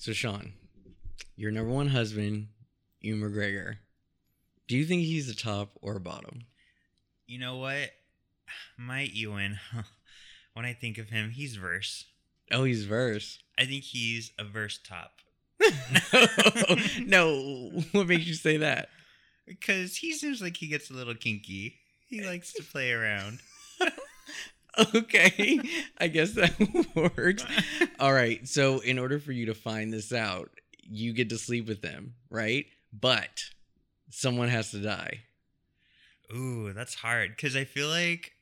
So, Sean, your number one husband, Ewan McGregor. Do you think he's a top or a bottom? You know what? My Ewan, when I think of him, he's verse. Oh, he's verse. I think he's a verse top. no, what makes you say that? Because he seems like he gets a little kinky. He likes to play around. Okay, I guess that works. All right, so in order for you to find this out, you get to sleep with them, right? But someone has to die. Ooh, that's hard. Because I feel like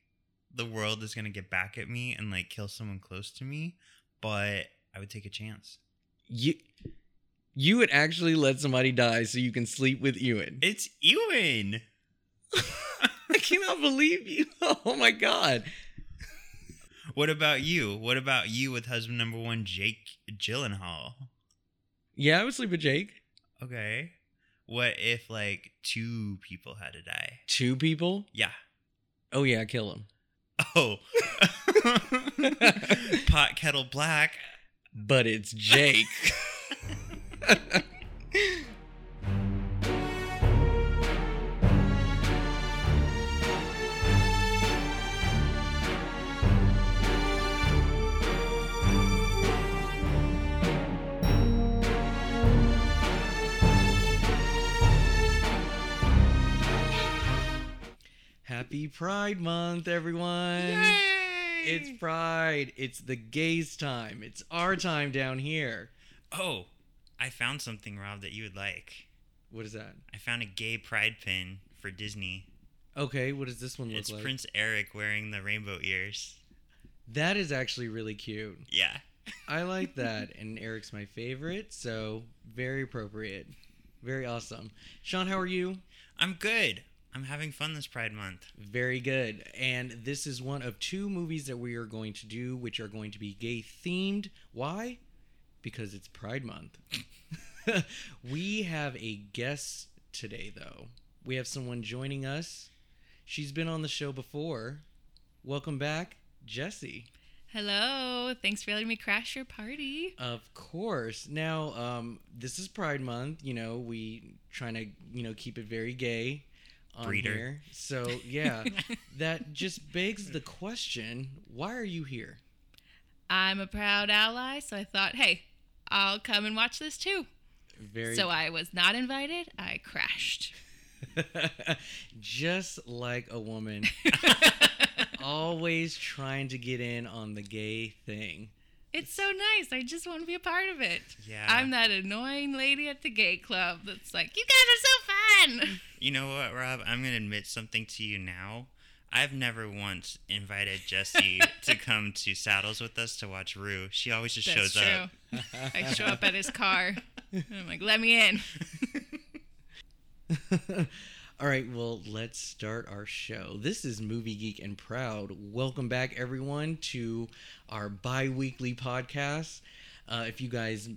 the world is going to get back at me and like kill someone close to me. But I would take a chance. You you would actually let somebody die so you can sleep with Ewan. It's Ewan. I cannot believe you. Oh my god. What about you? What about you with husband number one, Jake Gyllenhaal? Yeah, I would sleep with Jake. Okay. What if like two people had to die? Two people? Yeah. Oh yeah, kill him. Oh. Pot kettle black. But it's Jake. Happy Pride Month, everyone. Yay! It's Pride. It's the gays' time. It's our time down here. Oh, I found something, Rob, that you would like. What is that? I found a gay pride pin for Disney. Okay, what does this one look It's like? It's Prince Eric wearing the rainbow ears. That is actually really cute. Yeah. I like that, and Eric's my favorite, so very appropriate. Very awesome. Sean, how are you? I'm good. I'm having fun this Pride Month. Very good. And this is one of two movies that we are going to do, which are going to be gay themed. Why? Because it's Pride Month. we have a guest today, though. We have someone joining us. She's been on the show before. Welcome back, Jessie. Hello. Thanks for letting me crash your party. Of course. Now, um, this is Pride Month. You know, we trying to you know keep it very gay on Breeder. here. So yeah, that just begs the question: Why are you here? I'm a proud ally, so I thought, hey, I'll come and watch this too. Very So I was not invited. I crashed. just like a woman, always trying to get in on the gay thing. It's so nice. I just want to be a part of it. Yeah. I'm that annoying lady at the gay club that's like, you guys are so fun. You know what, Rob? I'm going to admit something to you now. I've never once invited Jesse to come to Saddles with us to watch Rue. She always just That's shows true. up. I show up at his car. and I'm like, let me in. All right, well, let's start our show. This is Movie Geek and Proud. Welcome back, everyone, to our bi weekly podcast. Uh, if you guys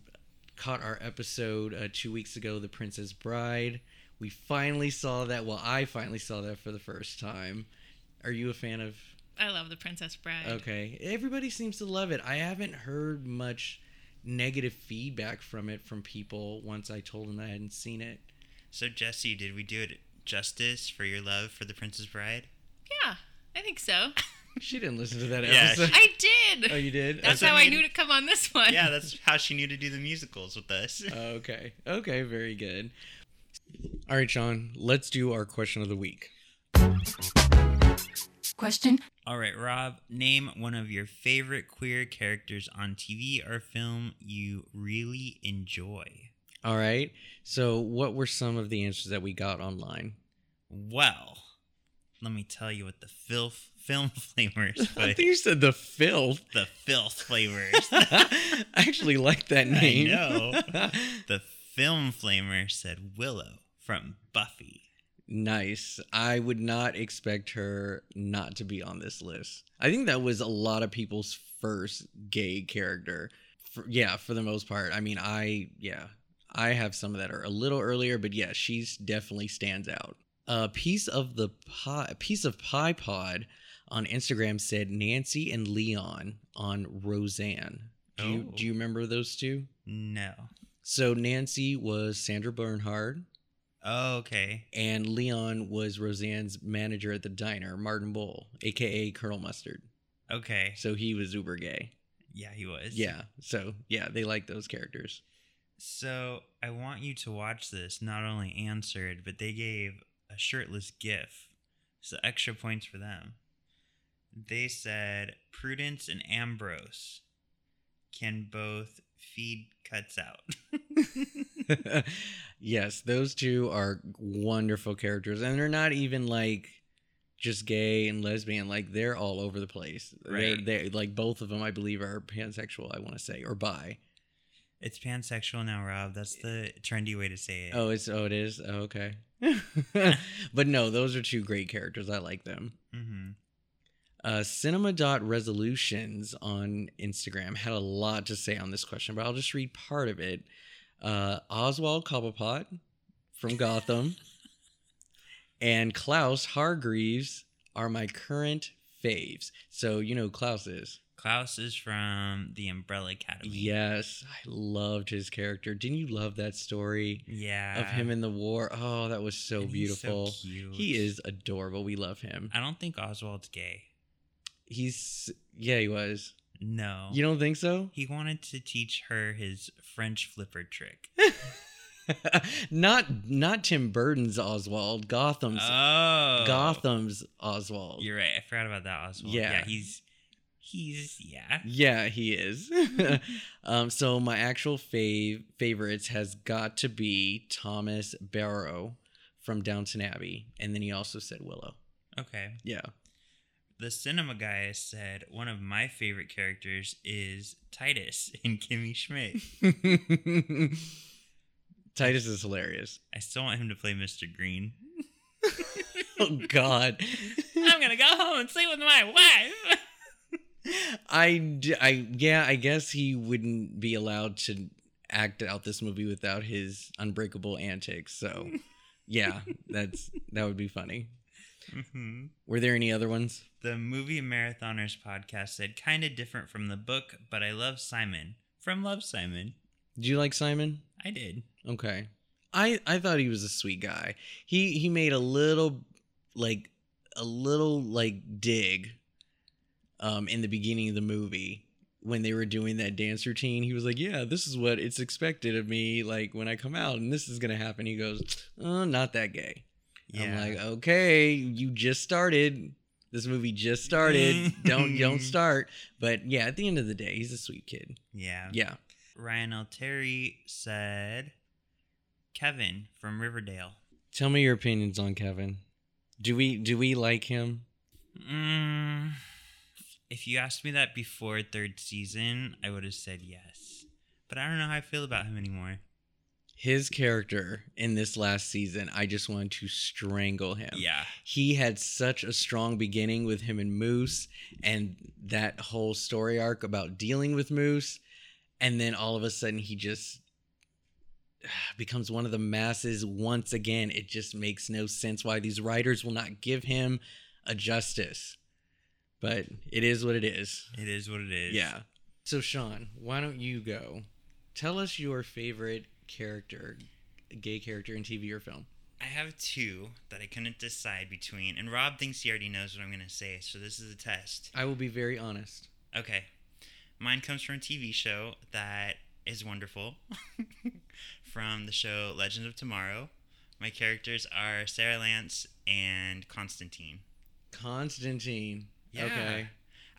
caught our episode uh, two weeks ago, The Princess Bride, we finally saw that. Well, I finally saw that for the first time. Are you a fan of? I love the Princess Bride. Okay, everybody seems to love it. I haven't heard much negative feedback from it from people once I told them I hadn't seen it. So, Jesse, did we do it justice for your love for The Princess Bride? Yeah, I think so. She didn't listen to that Yeah, episode. I did. Oh, you did? That's That's how I made- knew to come on this one. Yeah, that's how she knew to do the musicals with us. okay. Okay, very good. All right, Sean, let's do our question of the week. Question. All right, Rob, name one of your favorite queer characters on TV or film you really enjoy. All right. So, what were some of the answers that we got online? Well, let me tell you what the filth film flavors I think you said the filth. the filth flavors. I actually like that I name. know. the film flamer said Willow from Buffy. nice. I would not expect her not to be on this list. I think that was a lot of people's first gay character. For, yeah, for the most part. I mean, I yeah, I have some that are a little earlier, but yeah, she's definitely stands out. A piece of the pie, piece of pie pod on Instagram said Nancy and Leon on Roseanne. Do you Oh. do you oh. remember those two? No. So Nancy was Sandra Bernhard, Oh, okay. and Leon was Roseanne's manager at the diner, Martin Mull, aka Colonel Mustard. Okay. So he was uber gay. Yeah, he was. Yeah. So yeah, they like those characters. So I want you to watch this. Not only answered, but they gave a shirtless GIF. So extra points for them. They said Prudence and Ambrose can both feed cuts out. yes, those two are wonderful characters, and they're not even like just gay and lesbian. Like they're all over the place. Right. They're, they like both of them, I believe, are pansexual. I want to say or bi. It's pansexual now, Rob. That's the trendy way to say it. Oh, it's oh, it is. Oh, okay. but no, those are two great characters. I like them. Mm-hmm. Uh, Cinema Dot Resolutions on Instagram had a lot to say on this question, but I'll just read part of it. Uh, Oswald Cobblepot from Gotham and Klaus Hargreeves are my current faves. So you know who Klaus is. Klaus is from the Umbrella Academy. Yes, I loved his character. Didn't you love that story Yeah. of him in the war? Oh, that was so And so beautiful. cute. he is adorable. We love him. I don't think Oswald's gay. He's yeah, he was. No. You don't think so? He wanted to teach her his French flipper trick. not not Tim Burton's Oswald, Gotham's Oh. Gotham's Oswald. You're right. I forgot about that Oswald. Yeah. Yeah, he's he's yeah. Yeah, he is. um, so my actual fav- favorites has got to be Thomas Barrow from Downton Abbey, and then he also said Willow. Okay. Yeah. The cinema guy said one of my favorite characters is Titus in Kimmy Schmidt. Titus is hilarious. I still want him to play Mr. Green. Oh God. I'm gonna go home and sleep with my wife. I, I yeah, I guess he wouldn't be allowed to act out this movie without his unbreakable antics. So, yeah, that's that would be funny. hmm Were there any other ones? The movie marathoners podcast said kind of different from the book, but I love Simon from Love Simon. Did you like Simon? I did. Okay. I I thought he was a sweet guy. He he made a little like a little like dig um in the beginning of the movie when they were doing that dance routine. He was like, "Yeah, this is what it's expected of me like when I come out and this is going to happen." He goes, "Oh, not that gay." Yeah. I'm like, "Okay, you just started. This movie just started. don't don't start." But yeah, at the end of the day, he's a sweet kid. yeah. Yeah. Ryan L. Terry said Kevin from Riverdale. Tell me your opinions on Kevin. Do we do we like him? Mm, if you asked me that before third season, I would have said yes. But I don't know how I feel about him anymore. His character in this last season, I just wanted to strangle him. Yeah. He had such a strong beginning with him and Moose and that whole story arc about dealing with Moose. And then all of a sudden he just becomes one of the masses once again. It just makes no sense why these writers will not give him a justice. But it is what it is. It is what it is. Yeah. So Sean, why don't you go? Tell us your favorite character, gay character in TV or film. I have two that I couldn't decide between, and Rob thinks he already knows what I'm going to say, so this is a test. I will be very honest. Okay. Mine comes from a TV show that is wonderful. from the show Legends of Tomorrow. My characters are Sara Lance and Constantine. Constantine. Yeah. Okay.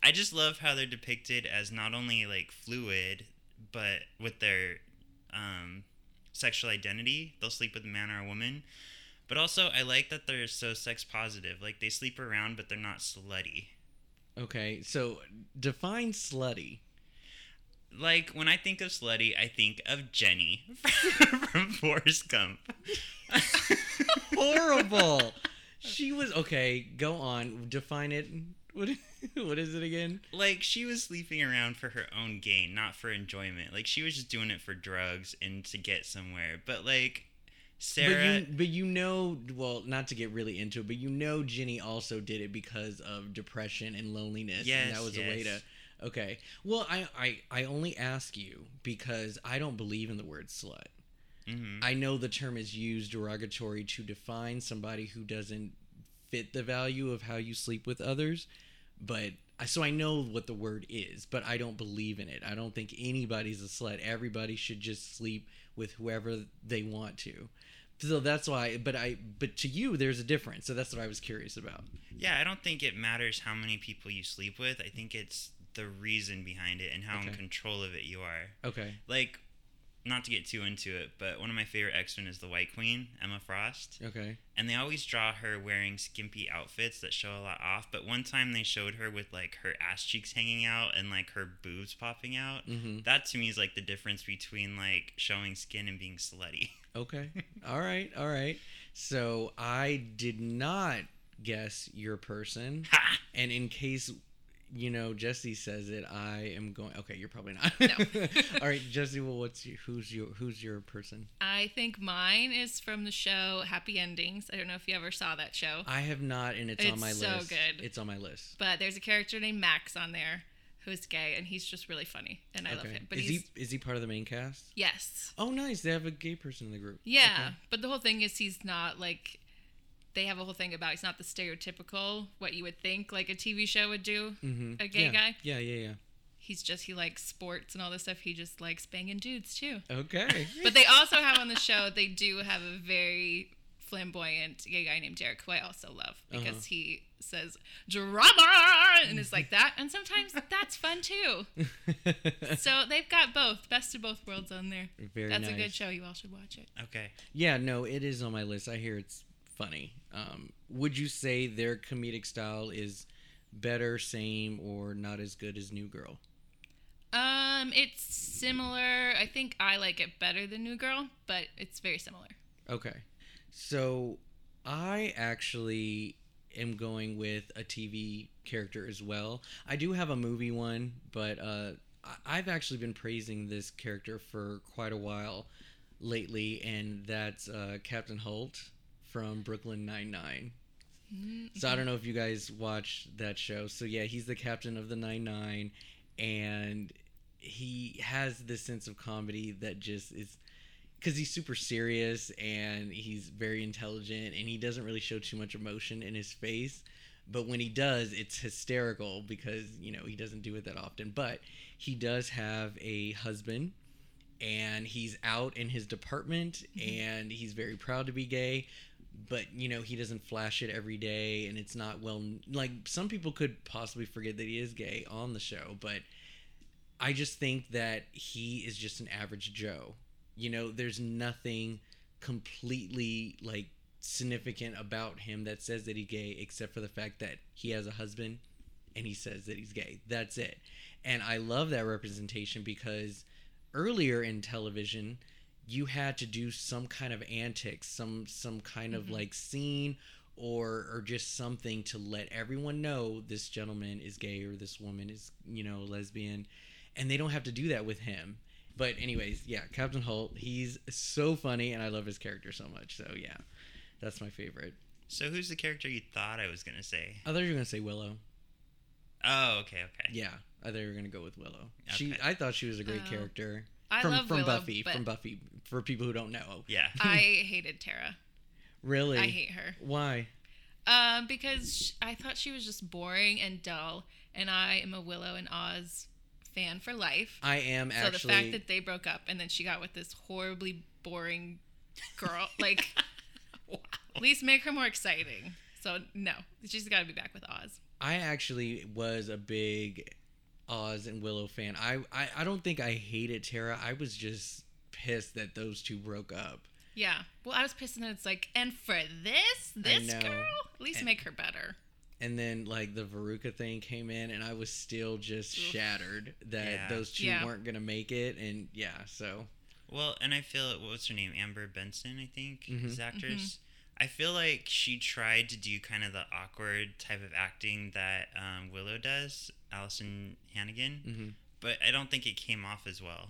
I just love how they're depicted as not only like fluid, but with their um, sexual identity. They'll sleep with a man or a woman. But also, I like that they're so sex positive. Like they sleep around, but they're not slutty. Okay. So define slutty. Like when I think of slutty, I think of Jenny from Forrest Gump. Horrible. she was okay. Go on. Define it. What? What is it again? like she was sleeping around for her own gain, not for enjoyment. Like she was just doing it for drugs and to get somewhere. But like Sarah, But you, but you know, well, not to get really into it, but you know, Jenny also did it because of depression and loneliness, and Yes, that was a way to yes. Okay. Well, I, I I only ask you because I don't believe in the word slut. hmm I know the term is used derogatory to define somebody who doesn't fit the value of how you sleep with others, but so I know what the word is, but I don't believe in it. I don't think anybody's a slut. Everybody should just sleep with whoever they want to. So that's why but I but to you there's a difference. So that's what I was curious about. Yeah, I don't think it matters how many people you sleep with. I think it's the reason behind it and how in control of it you are. Okay. Like, not to get too into it, but one of my favorite X Men is the White Queen, Emma Frost. Okay. And they always draw her wearing skimpy outfits that show a lot off. But one time they showed her with like her ass cheeks hanging out and like her boobs popping out. Mhm. That to me is like the difference between like showing skin and being slutty. Okay. all right. All right. So I did not guess your person. Ha! And in case you know Jesse says it, I am going. Okay, you're probably not. No. all right, Jesse. Well, what's your, who's your who's your person? I think mine is from the show Happy Endings. I don't know if you ever saw that show, I have not, and it's, on my so list. So good. It's on my list. but there's a character named Max on there who's gay, and he's just really funny, and I love him. But is he is he part of the main cast? yes, Oh, nice. They have a gay person in the group. yeah. But the whole thing is he's not like they have a whole thing about he's not the stereotypical what you would think like a TV show would do. Mm-hmm. A gay yeah. guy? Yeah, yeah, yeah. He's just he likes sports and all this stuff. He just likes banging dudes too. Okay. But they also have on the show, they do have a very flamboyant gay guy named Derek, who I also love because Uh-huh. he says drama and is like that. And sometimes that's fun too. So they've got both, best of both worlds on there. Very that's a good show. You all should watch it. Okay. Yeah, no, it is on my list. I hear it's funny. Um, would you say their comedic style is better, same, or not as good as New Girl? Um, it's similar. I think I like it better than New Girl, but it's very similar. Okay. So I actually am going with a TV character as well. I do have a movie one, but uh, I've actually been praising this character for quite a while lately, and that's uh, Captain Holt from Brooklyn Nine Nine. Mm-hmm. So I don't know if you guys watch that show. So yeah, he's the captain of the Nine Nine, and he has this sense of comedy that just is because he's super serious and he's very intelligent and he doesn't really show too much emotion in his face. But when he does, it's hysterical because you know he doesn't do it that often. But he does have a husband and he's out in his department mm-hmm. and he's very proud to be gay but you know he doesn't flash it every day and it's not well like some people could possibly forget that he is gay on the show but i just think that he is just an average joe. You know there's nothing completely like significant about him that says that he's gay except for the fact that he has a husband and he says that he's gay. That's it. And i love that representation because earlier in television you had to do some kind of antics some some kind of Mhm. like scene or or just something to let everyone know this gentleman is gay or this woman is you know lesbian and they don't have to do that with him but anyways yeah captain holt he's so funny and i love his character so much so yeah that's my favorite So who's the character you thought I was gonna say? i thought you were gonna say willow Oh, okay, okay. yeah i thought you were gonna go with willow she i thought she was a great Oh. character I from love from Willow, buffy from buffy for people who don't know Yeah. I hated Tara. really I hate her. why Um, because sh- I thought she was just boring and dull, and I am a Willow and Oz fan for life. i am so actually the fact that they broke up and then she got with this horribly boring girl, like, at least make her more exciting. So no, she's got to be back with Oz. I actually was a big Oz and Willow fan. I, I I don't think I hated Tara. I was just pissed that those two broke up. Yeah. Well, I was pissed and it's like, and for this, this girl, at least And- make her better. And then like the Veruca thing came in, and I was still just Oof. shattered that Yeah. those two Yeah. weren't gonna make it. And yeah, so Well, and I feel what was her name? Amber Benson, I think, Mhm. is the actress. I feel like she tried to do kind of the awkward type of acting that um, Willow does, Alyson Hannigan, hmm but I don't think it came off as well.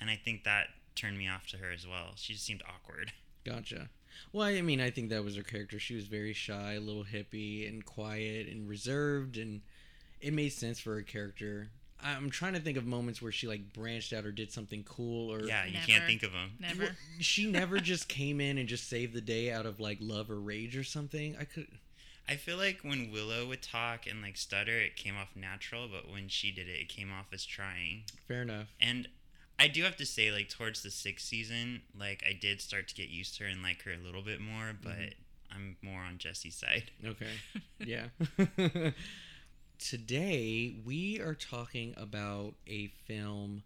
And I think that turned me off to her as well. She just seemed awkward. gotcha. Well, I mean, I think that was her character. She was very shy, a little hippie, and quiet and reserved, and it made sense for her character. I'm trying to think of moments where she like branched out or did something cool or Yeah, you can't think of them. Never. Well, she never just came in and just saved the day out of like love or rage or something. I could I feel like when Willow would talk and like stutter, it came off natural, but when she did it, it came off as trying. fair enough. And I do have to say, like towards the sixth season, like I did start to get used to her and like her a little bit more, but Mm-hmm. I'm more on Jesse's side. Okay. yeah. Today we are talking about a film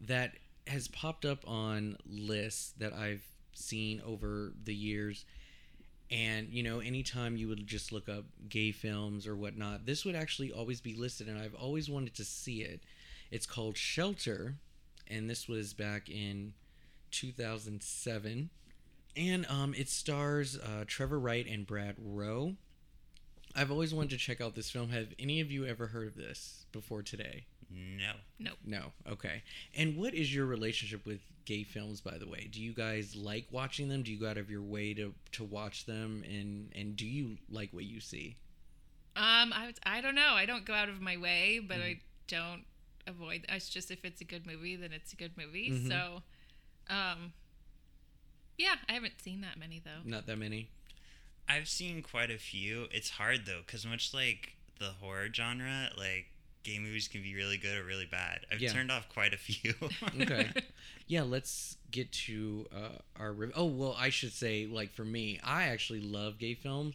that has popped up on lists that I've seen over the years. And, you know, anytime you would just look up gay films or whatnot, this would actually always be listed, and I've always wanted to see it. It's called Shelter, and this was back in 2007. And um, it stars uh, Trevor Wright and Brad Rowe. I've always wanted to check out this film. Have any of you ever heard of this before today? No. Nope. No. Okay. And what is your relationship with gay films, by the way? Do you guys like watching them? Do you go out of your way to, to watch them? And, and do you like what you see? Um, I I don't know. I don't go out of my way, but Mm-hmm. I don't avoid. It's just if it's a good movie, then it's a good movie. Mhm. So, um, yeah, I haven't seen that many though. Not that many. I've seen quite a few. It's hard though, because much like the horror genre, like gay movies can be really good or really bad. I've Yeah. turned off quite a few. Okay. yeah, let's get to uh, our. Rev- oh, well, I should say, like, for me, I actually love gay films.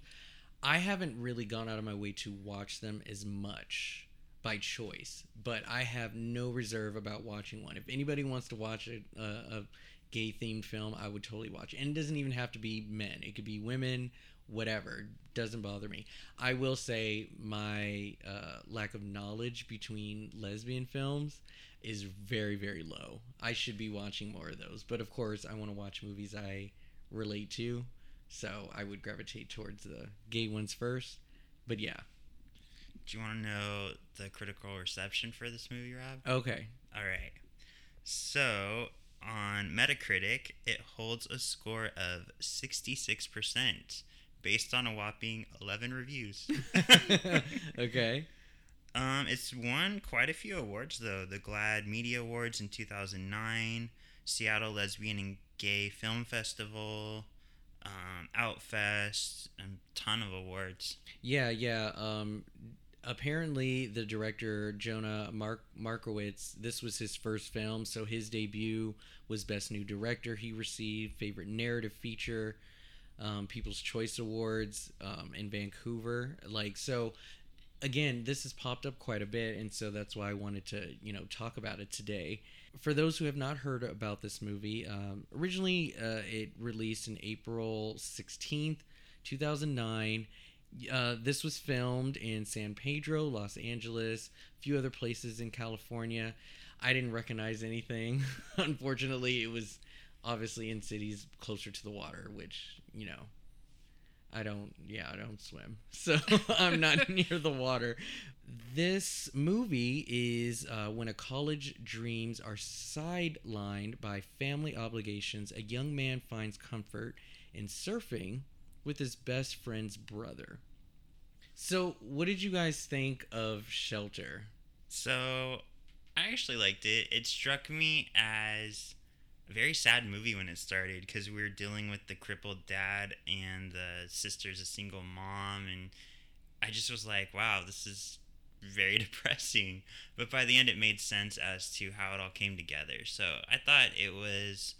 I haven't really gone out of my way to watch them as much by choice, but I have no reserve about watching one. If anybody wants to watch a, a, a gay themed film, I would totally watch it. And it doesn't even have to be men, it could be women, whatever. Doesn't bother me. I will say my uh, lack of knowledge between lesbian films is very, very low. I should be watching more of those. But of course, I want to watch movies I relate to. So I would gravitate towards the gay ones first. But yeah. Do you want to know the critical reception for this movie, Rob? Okay. All right. So on Metacritic, it holds a score of 66% based on a whopping 11 reviews. okay. um, it's won quite a few awards, though. The GLAAD Media Awards in 2009, Seattle Lesbian and Gay Film Festival, um, Outfest, a ton of awards. Yeah, yeah. Um, apparently, the director Jonah Mark Markowitz. This was his first film, so his debut was Best New Director. He received Favorite Narrative Feature, um, People's Choice Awards um, in Vancouver. Like so. Again, this has popped up quite a bit, and so that's why I wanted to, you know, talk about it today. For those who have not heard about this movie, um, originally uh, it released in April sixteenth, two thousand nine. Uh, this was filmed in San Pedro, Los Angeles, a few other places in California. I didn't recognize anything. Unfortunately, it was obviously in cities closer to the water, which, you know, I don't, yeah, I don't swim. So I'm not near the water. This movie is uh, when a college dreams are sidelined by family obligations, a young man finds comfort in surfing with his best friend's brother. So, what did you guys think of Shelter? So I actually liked it. It struck me as very sad movie when it started because we were dealing with the crippled dad and the sister's a single mom, and I just was like, wow, this is very depressing. But by the end, it made sense as to how it all came together. So I thought it was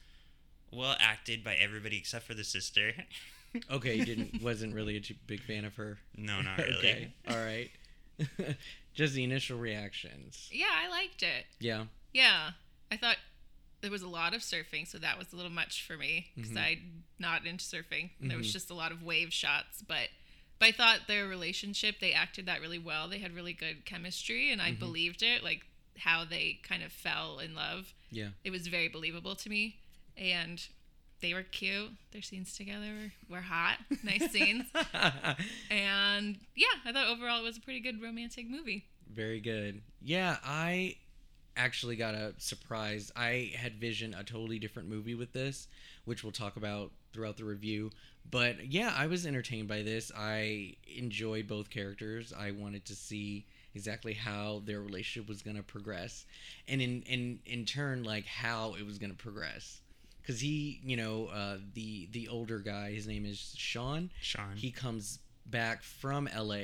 well acted by everybody except for the sister. Okay, you didn't wasn't really a big fan of her. no, not really. okay, all right. Just the initial reactions. Yeah, I liked it. Yeah. Yeah, I thought there was a lot of surfing, so that was a little much for me because Mhm. I'm not into surfing. There was Mhm. just a lot of wave shots, but but I thought their relationship they acted that really well. They had really good chemistry, and I Mhm. believed it, like how they kind of fell in love. Yeah. It was very believable to me, and they were cute. Their scenes together were, were hot, nice scenes, and yeah, I thought overall it was a pretty good romantic movie. Very good. Yeah, I actually got a surprise. I had visioned a totally different movie with this, which we'll talk about throughout the review. But yeah, I was entertained by this. I enjoyed both characters. I wanted to see exactly how their relationship was going to progress and in in in turn like how it was going to progress because he you know uh, the the older guy his name is sean Sean. he comes back from la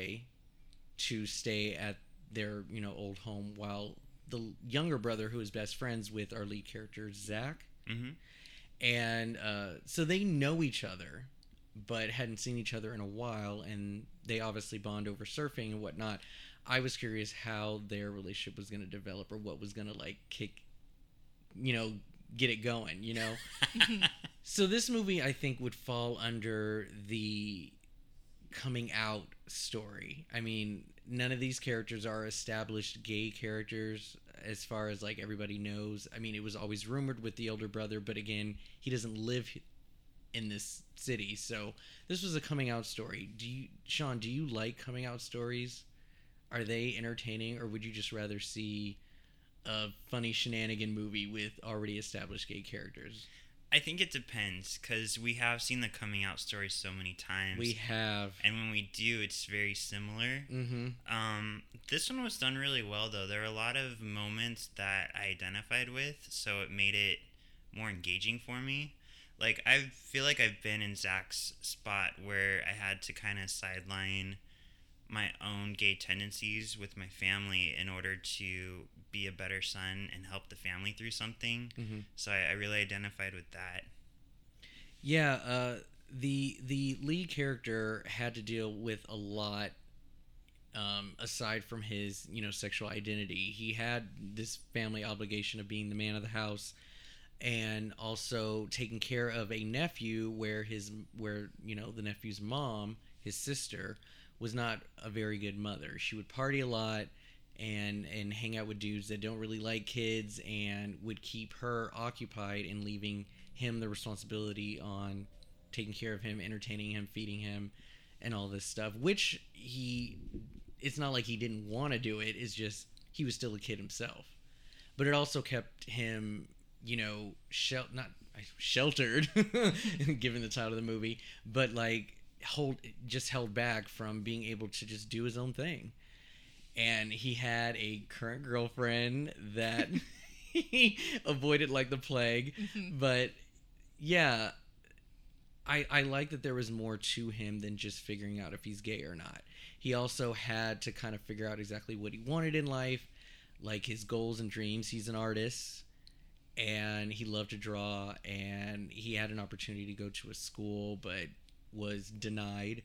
to stay at their you know old home while the younger brother who is best friends with our lead character zach. Hmm and uh, so they know each other but hadn't seen each other in a while and they obviously bond over surfing and whatnot. I was curious how their relationship was going to develop or what was going to like kick you know get it going you know? So this movie i think would fall under the coming out story. I mean none of these characters are established gay characters as far as like everybody knows. I mean it was always rumored with the older brother but again he doesn't live in this city. So this was a coming out story. Do you sean do you like coming out stories? Are they entertaining or would you just rather see a funny shenanigan movie with already established gay characters I think it depends because we have seen the coming out story so many times. we have and when we do, it's very similar. mm-hmm Um, this one was done really well, though. There were a lot of moments that I identified with, so it made it more engaging for me. Like, I feel like I've been in Zach's spot where I had to kind of sideline my own gay tendencies with my family in order to be a better son and help the family through something. Mhm. So I, I really identified with that. Yeah, uh, the the lead character had to deal with a lot. Um, aside from his, you know, sexual identity, he had this family obligation of being the man of the house, and also taking care of a nephew where his where you know the nephew's mom, his sister, was not a very good mother. She would party a lot and and hang out with dudes that don't really like kids and would keep her occupied and leaving him the responsibility on taking care of him, entertaining him, feeding him, and all this stuff. Which he, it's not like he didn't want to do it. It's just he was still a kid himself. But it also kept him, you know, shel- not sheltered, given the title of the movie, but like hold just held back from being able to just do his own thing. And he had a current girlfriend that he avoided like the plague Mhm. but yeah I, I like that there was more to him than just figuring out if he's gay or not. He also had to kind of figure out exactly what he wanted in life, like his goals and dreams. He's an artist and he loved to draw and he had an opportunity to go to a school but was denied.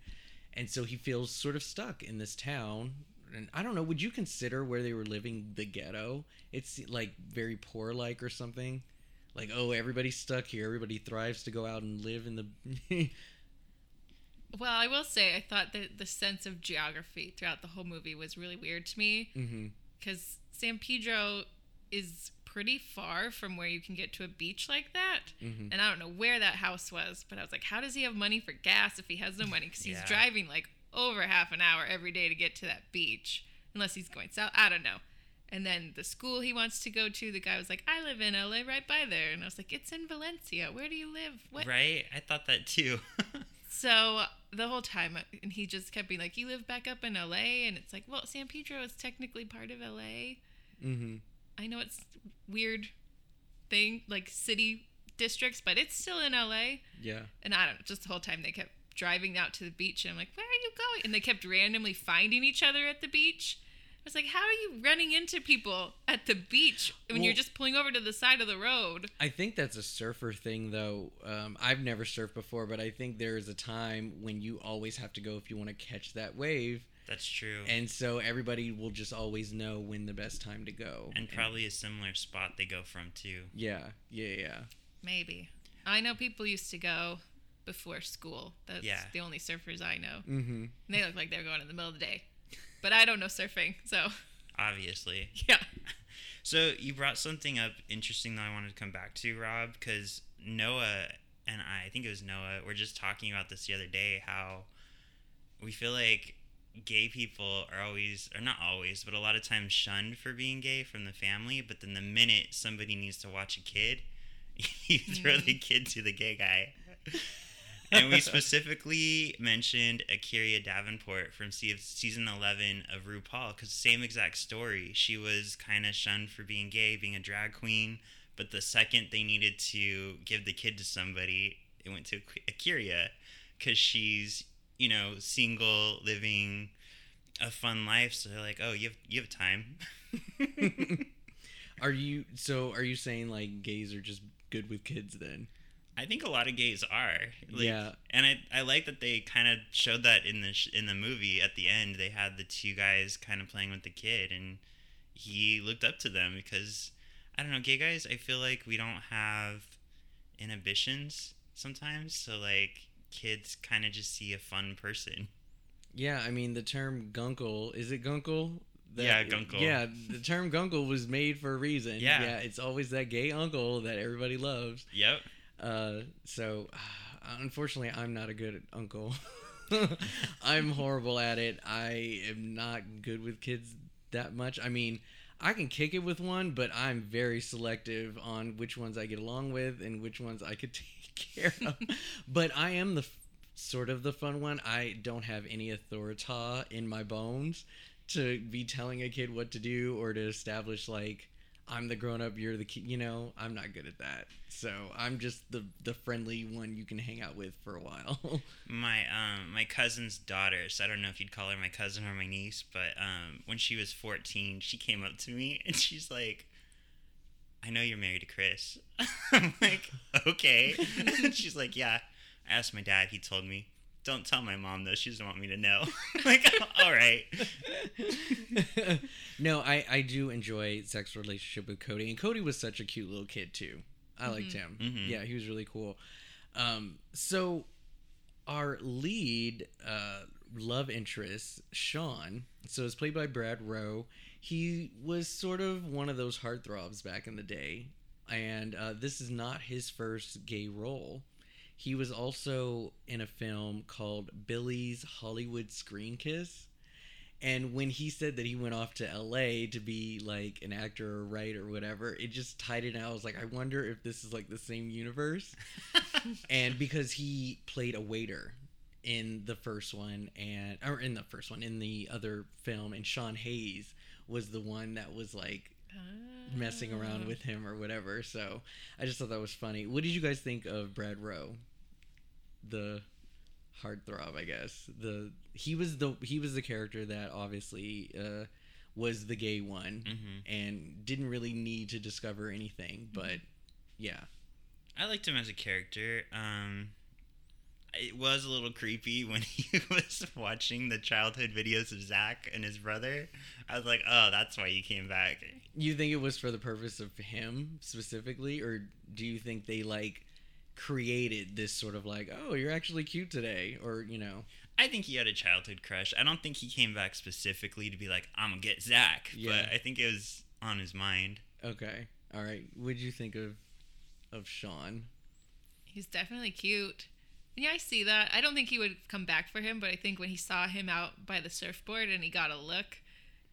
And so he feels sort of stuck in this town. And I don't know, would you consider where they were living the ghetto? It's like very poor like or something? like oh everybody's stuck here everybody thrives to go out and live in the Well, I will say I thought that the sense of geography throughout the whole movie was really weird to me mm-hmm. because San Pedro is pretty far from where you can get to a beach like that. Mm-hmm. And I don't know where that house was, but I was like, how does he have money for gas if he has no money? Because he's Yeah. driving like over half an hour every day to get to that beach, unless he's going south. I don't know. And then the school he wants to go to, the guy was like, I live in LA right by there. And I was like, it's in Valencia. Where do you live? What? Right? I thought that too. So the whole time, and he just kept being like, "You live back up in LA," and it's like, "Well, San Pedro is technically part of LA. Mm-hmm. I know it's weird thing like city districts, but it's still in LA." yeah And I don't know, just the whole time they kept driving out to the beach, and I'm like, "Where are you going?" And they kept randomly finding each other at the beach. I was like, "How are you running into people at the beach when you're just pulling over to the side of the road?" i think that's a surfer thing though um, i've never surfed before but i think there is a time when you always have to go if you want to catch that wave That's true. and so everybody will just always know when the best time to go and probably a similar spot they go from too. yeah yeah yeah Maybe. I know people used to go before school. That's Yeah. the only surfers I know. mm-hmm. And they look like they're going in the middle of the day. But I don't know surfing, so Obviously. yeah. So you brought something up interesting that I wanted to come back to, Rob, because Noah and I, I think it was Noah, were just talking about this the other day. How we feel like gay people are always, or not always, but a lot of times shunned for being gay from the family. But then the minute somebody needs to watch a kid, you throw the mm. kid to the gay guy. and we specifically mentioned A'keria Davenport from season 11 of RuPaul because same exact story. She was kind of shunned for being gay, being a drag queen, but the second they needed to give the kid to somebody, it went to A'keria because she's, you know, single, living a fun life. So they're like, oh, you have, you have time. are you so? Are you saying like gays are just good with kids then? I think a lot of gays are. Like, Yeah. and I I like that they kind of showed that in the sh- in the movie at the end. They had the two guys kind of playing with the kid, and he looked up to them because I don't know, gay guys. I feel like we don't have inhibitions sometimes, so like kids kind of just see a fun person. Yeah, I mean the term gunkle is it gunkle? Yeah, gunkle. Yeah, the term gunkle was made for a reason. Yeah. yeah, it's always that gay uncle that everybody loves. Yep. Uh, so unfortunately, I'm not a good uncle. I'm horrible at it. I am not good with kids that much. I mean, I can kick it with one, but I'm very selective on which ones I get along with and which ones I could take care of. but I am the sort of the fun one. I don't have any authority in my bones to be telling a kid what to do or to establish like I'm the grown up, you're the kid. You know, I'm not good at that. So I'm just the the friendly one you can hang out with for a while. my um my cousin's daughter so i don't know if you'd call her my cousin or my niece but um when she was 14 she came up to me and she's like i know you're married to chris i'm like okay and she's like yeah i asked my dad he told me don't tell my mom though she doesn't want me to know like all right no, I I do enjoy sex relationship with Cody, and Cody was such a cute little kid too. I liked him. Mhm. Yeah, he was really cool. Um, so our lead uh, love interest, Sean, so it's played by Brad Rowe. He was sort of one of those heartthrobs back in the day, and uh, this is not his first gay role. He was also in a film called Billy's Hollywood Screen Kiss. And when he said that he went off to LA to be like an actor or writer or whatever, it just tied it out. I was like, I wonder if this is like the same universe. and because he played a waiter in the first one and or in the first one in the other film and Sean Hayes was the one that was like messing around Ah. with him or whatever. So I just thought that was funny. What did you guys think of Brad Rowe? The heartthrob, I guess. The he was the he was the character that obviously uh, was the gay one hmm and didn't really need to discover anything, but yeah. I liked him as a character. Um, it was a little creepy when he was watching the childhood videos of Zach and his brother. I was like, oh, that's why you came back. You think it was for the purpose of him specifically, or do you think they like created this sort of like, oh, you're actually cute today, or you know? I think he had a childhood crush. I don't think he came back specifically to be like, I'm gonna get Zach. Yeah. But I think it was on his mind. Okay, all right. What did you think of of Sean? He's definitely cute. Yeah, I see that. I don't think he would come back for him, but I think when he saw him out by the surfboard and he got a look,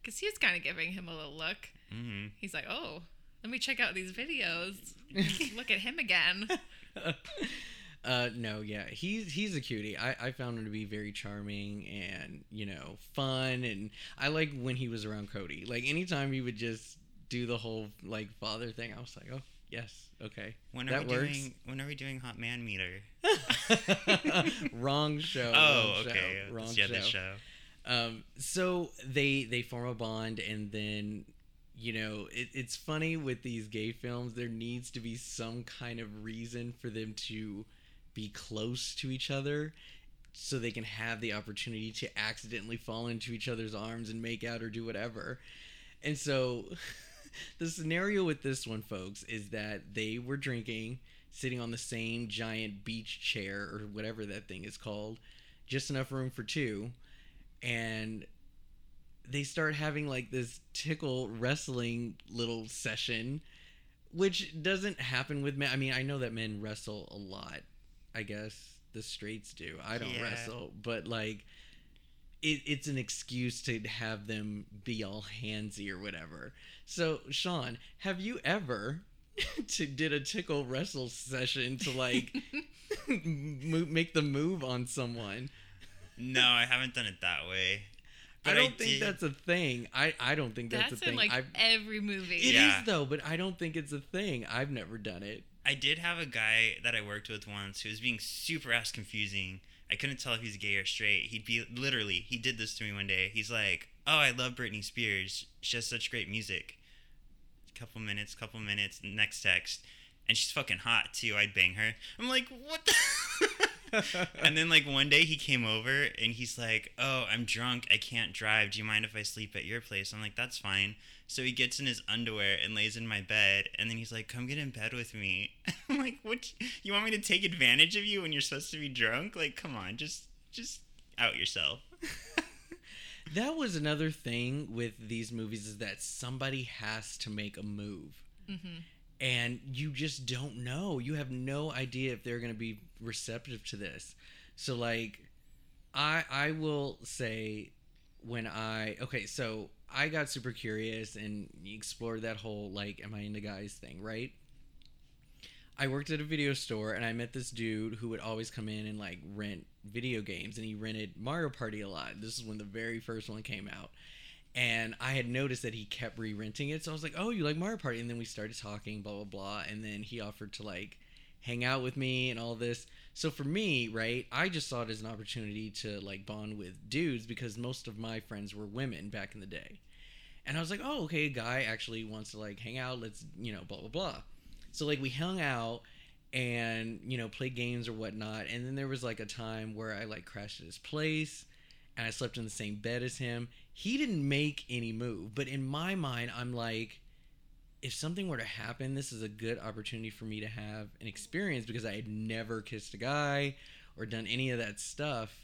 because he was kind of giving him a little look, hmm he's like, oh, let me check out these videos. look at him again. uh no yeah he's he's a cutie I, I found him to be very charming and you know fun and i like when he was around cody like anytime he would just do the whole like father thing i was like oh yes okay When are that we works doing? When are we doing Hot Man Meter? wrong show oh, wrong show, okay. wrong yeah, show. show. Um, so they they form a bond, and then you know it, it's funny with these gay films. There needs to be some kind of reason for them to be close to each other, so they can have the opportunity to accidentally fall into each other's arms and make out or do whatever. And so, the scenario with this one, folks, is that they were drinking, sitting on the same giant beach chair or whatever that thing is called, just enough room for two and they start having like this tickle wrestling little session which doesn't happen with men. I mean i know that men wrestle a lot i guess. The straights do. I don't Yeah. wrestle but like it, it's an excuse to have them be all handsy or whatever so sean have you ever to did a tickle wrestle session to like mo- make the move on someone. No, I haven't done it that way. I don't think did- that's a thing. I, I don't think that's, That's a thing. in like I've, every movie. It is Yeah. though, but I don't think it's a thing. I've never done it. I did have a guy that I worked with once who was being super ass confusing. I couldn't tell if he's gay or straight. He'd be literally, he did this to me one day. He's like, "Oh, I love Britney Spears. She has such great music." Couple minutes, couple minutes, next text, and she's fucking hot too. I'd bang her. I'm like, what? The? and then like one day he came over and he's like, "Oh, I'm drunk. I can't drive. Do you mind if I sleep at your place?" I'm like, "That's fine." So he gets in his underwear and lays in my bed, and then he's like, "Come get in bed with me." I'm like, "What? You want me to take advantage of you when you're supposed to be drunk? Like, come on, just just out yourself." That was another thing with these movies is that somebody has to make a move. hmm And you just don't know. You have no idea if they're going to be receptive to this. So like I I will say when I okay, so I got super curious and explored that whole like am I into guys thing, right? I worked at a video store and I met this dude who would always come in and like rent video games and he rented Mario Party a lot. This is when the very first one came out. And I had noticed that he kept re-renting it. So I was like, "Oh, you like Mario Party?" And then we started talking blah blah blah and then he offered to like hang out with me and all this. So for me, right, I just saw it as an opportunity to like bond with dudes because most of my friends were women back in the day. And I was like, "Oh, okay, a guy actually wants to like hang out. Let's, you know, blah blah blah." So like we hung out and you know played games or whatnot. And then there was like a time where I like crashed at his place and I slept in the same bed as him. He didn't make any move, but in my mind, I'm like, if something were to happen, this is a good opportunity for me to have an experience because I had never kissed a guy or done any of that stuff.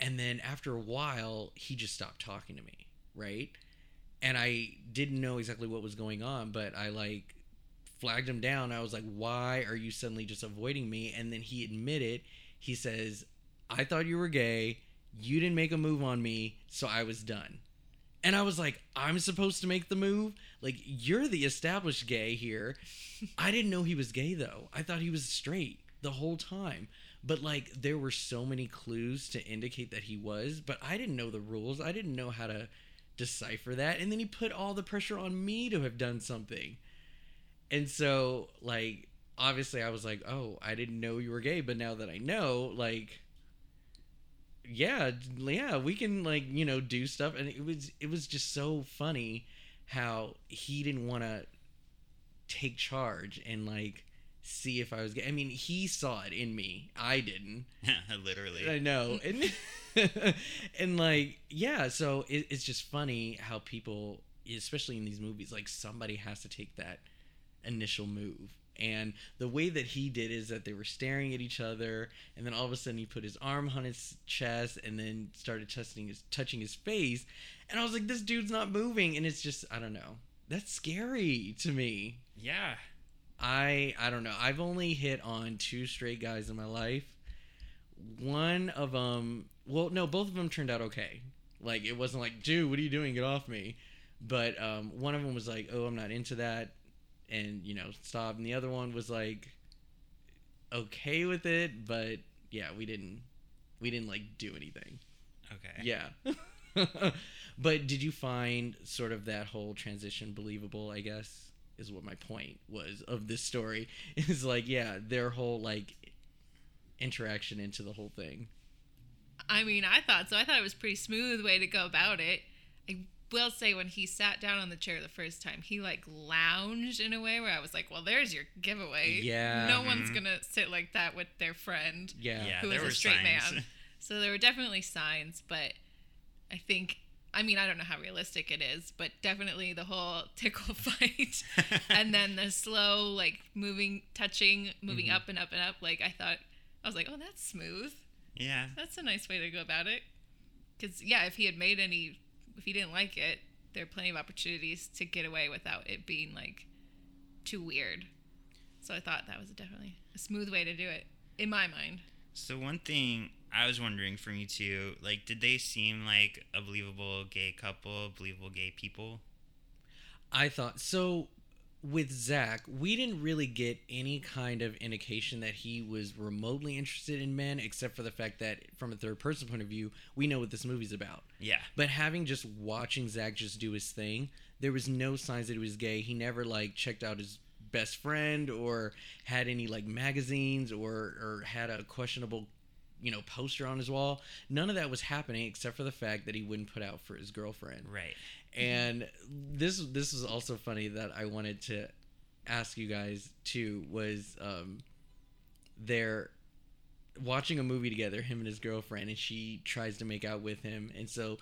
And then after a while, he just stopped talking to me, right? And I didn't know exactly what was going on, but I like flagged him down. I was like, "Why are you suddenly just avoiding me?" And then he admitted. He says, "I thought you were gay. You didn't make a move on me, so I was done." And I was like, "I'm supposed to make the move? Like you're the established gay here." I didn't know he was gay though. I thought he was straight the whole time. But like there were so many clues to indicate that he was, but I didn't know the rules. I didn't know how to decipher that. And then he put all the pressure on me to have done something. And so like obviously I was like, "Oh, I didn't know you were gay, but now that I know, like yeah, yeah, we can like, you know, do stuff." And it was it was just so funny how he didn't want to take charge and like see if I was. I mean, he saw it in me. I didn't. Literally. I know. And and like yeah, so it, it's just funny how people especially in these movies like somebody has to take that initial move. And the way that he did is that they were staring at each other, and then all of a sudden he put his arm on his chest, and then started touching his touching his face, and I was like, "This dude's not moving," and it's just I don't know. That's scary to me. Yeah. I I don't know. I've only hit on two straight guys in my life. One of them, well, no, both of them turned out okay. Like it wasn't like, dude, what are you doing? Get off me. But um, one of them was like, oh, I'm not into that, and you know, stop. And the other one was like, okay with it, but yeah, we didn't, we didn't like do anything. Okay. Yeah. but did you find sort of that whole transition believable, I guess, is what my point was of this story. Is like, yeah, their whole like interaction into the whole thing. I mean, I thought so. I thought it was a pretty smooth way to go about it. I will say when he sat down on the chair the first time, he like lounged in a way where I was like, "Well, there's your giveaway. Yeah. no one's Mhm. gonna sit like that with their friend Yeah. Yeah, who there is a straight signs. man." So there were definitely signs, but I think. I mean, I don't know how realistic it is, but definitely the whole tickle fight and then the slow like moving touching moving Mhm. up and up and up like i thought i was like oh that's smooth yeah. that's a nice way to go about it because yeah if he had made any if he didn't like it there are plenty of opportunities to get away without it being like too weird so i thought that was definitely a smooth way to do it in my mind So one thing I was wondering from you too, like, did they seem like a believable gay couple, believable gay people? I thought so with Zach, we didn't really get any kind of indication that he was remotely interested in men, except for the fact that, from a third person point of view, we know what this movie's about. Yeah. But having just watching Zach just do his thing, there was no signs that he was gay. He never like checked out his best friend or had any like magazines or or had a questionable you know poster on his wall none of that was happening except for the fact that he wouldn't put out for his girlfriend Right. And this this was also funny that I wanted to ask you guys too was um they're watching a movie together him and his girlfriend and she tries to make out with him. And so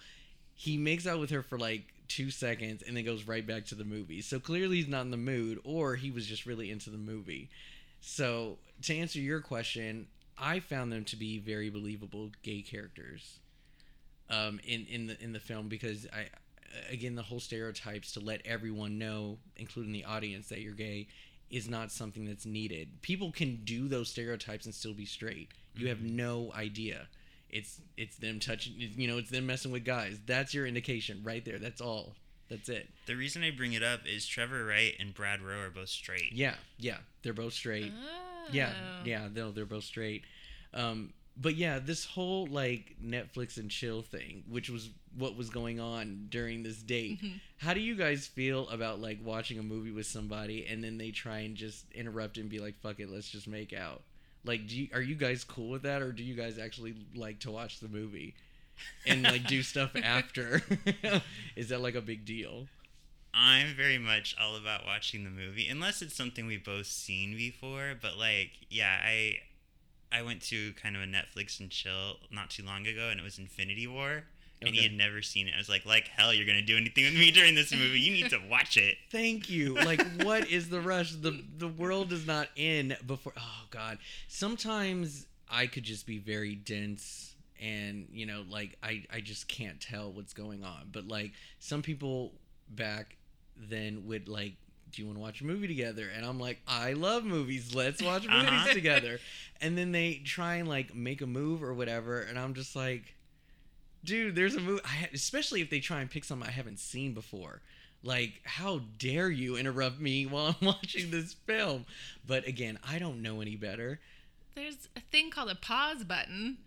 he makes out with her for like two seconds and then goes right back to the movie. So clearly he's not in the mood or he was just really into the movie. So to answer your question i found them to be very believable gay characters um, in in the in the film because I again the whole stereotypes to let everyone know, including the audience, that you're gay is not something that's needed. People can do those stereotypes and still be straight. You have no idea. It's it's them touching, you know, it's them messing with guys. That's your indication right there. That's all. That's it. The reason I bring it up is Trevor Wright and Brad Rowe are both straight. Yeah, yeah, they're both straight. Oh. Yeah, yeah, no, they're both straight. Um, but yeah, this whole like Netflix and chill thing, which was what was going on during this date. Mhm. How do you guys feel about like watching a movie with somebody and then they try and just interrupt and be like, "Fuck it, let's just make out." Like, do you, are you guys cool with that, or do you guys actually like to watch the movie and like do stuff after? Is that like a big deal? I'm very much all about watching the movie, unless it's something we've both seen before. But like, yeah, I I went to kind of a Netflix and chill not too long ago, and it was Infinity War, and he had never seen it. I was like, like hell, you're gonna do anything with me during this movie? You need to watch it. Thank you. Like, what is the rush? The the world is not in before. Oh God. Sometimes I could just be very dense, and you know, like I I just can't tell what's going on. But like some people back then would like. Do you want to watch a movie together? And I'm like, I love movies. Let's watch movies Uh-huh. together. And then they try and like make a move or whatever, and I'm just like, dude, there's a movie. I, especially if they try and pick something I haven't seen before. Like, how dare you interrupt me while I'm watching this film? But again, I don't know any better. There's a thing called a pause button.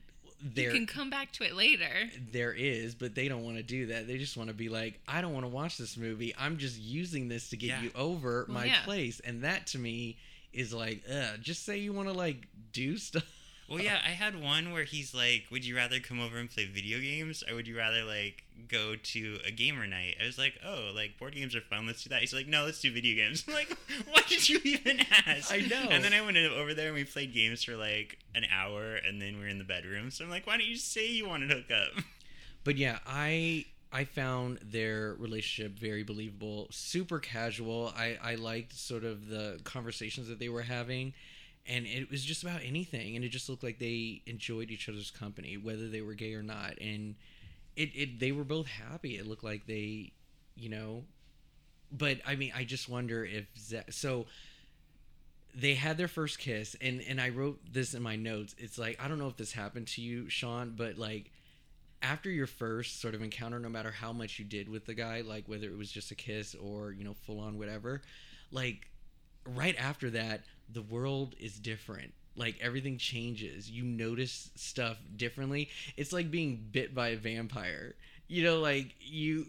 There, You can come back to it later. there is, but they don't want to do that. They just want to be like, I don't want to watch this movie. I'm just using this to get Yeah. you over Well, my yeah. place, and that to me is like, ugh, just say you want to like do stuff. Well, yeah, I had one where he's like, "Would you rather come over and play video games, or would you rather like go to a gamer night?" I was like, "Oh, like board games are fun. Let's do that." He's like, "No, let's do video games." I'm like, why did you even ask? I know. And then I went over there and we played games for like an hour, and then we were in the bedroom. So I'm like, "Why don't you say you wanted to hook up?" But yeah, I I found their relationship very believable, super casual. I I liked sort of the conversations that they were having, and it was just about anything, and it just looked like they enjoyed each other's company, whether they were gay or not, and it it they were both happy. It looked like they, you know, but I mean, I just wonder if Zach, so. They had their first kiss, and and I wrote this in my notes. It's like I don't know if this happened to you, Sean, but like after your first sort of encounter, no matter how much you did with the guy, like whether it was just a kiss or, you know, full on whatever, like right after that, the world is different. Like everything changes. You notice stuff differently. It's like being bit by a vampire. You know, like you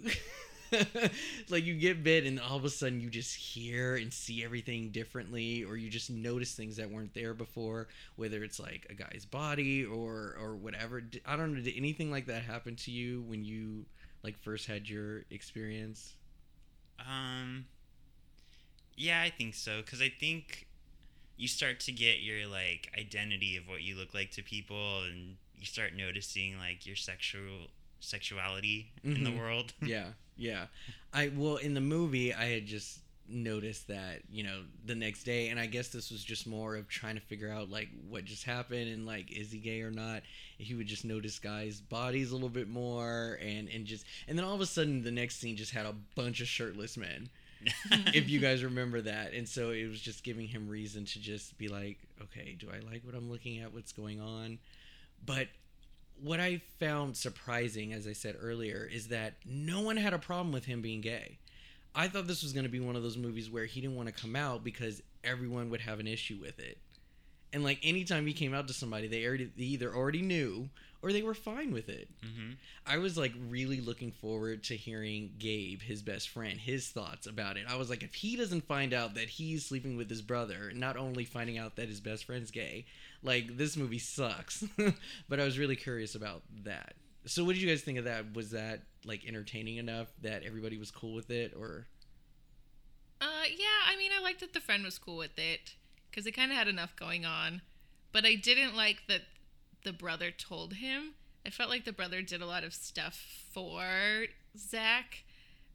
like you get bit and all of a sudden you just hear and see everything differently or you just notice things that weren't there before whether it's like a guy's body or or whatever i don't know did anything like that happen to you when you like first had your experience Um, yeah, I think so. Because I think you start to get your like identity of what you look like to people, and you start noticing like your sexual sexuality in the Mhm. world. yeah yeah i well in the movie i had just noticed that you know the next day and i guess this was just more of trying to figure out like what just happened and like is he gay or not he would just notice guys bodies a little bit more and and just and then all of a sudden the next scene just had a bunch of shirtless men if you guys remember that. And so it was just giving him reason to just be like okay do i like what i'm looking at? What's going on? But what i found surprising as i said earlier is that no one had a problem with him being gay. I thought this was going to be one of those movies where he didn't want to come out because everyone would have an issue with it. And like anytime he came out to somebody, they already they either already knew or they were fine with it. Mm-hmm. I was like really looking forward to hearing Gabe, his best friend, his thoughts about it. I was like, if he doesn't find out that he's sleeping with his brother, not only finding out that his best friend's gay, like this movie sucks. but I was really curious about that. So, what did you guys think of that? Was that like entertaining enough that everybody was cool with it, or? Uh, yeah. I mean, I liked that the friend was cool with it because it kind of had enough going on, but I didn't like that the brother told him. I felt like the brother did a lot of stuff for Zach.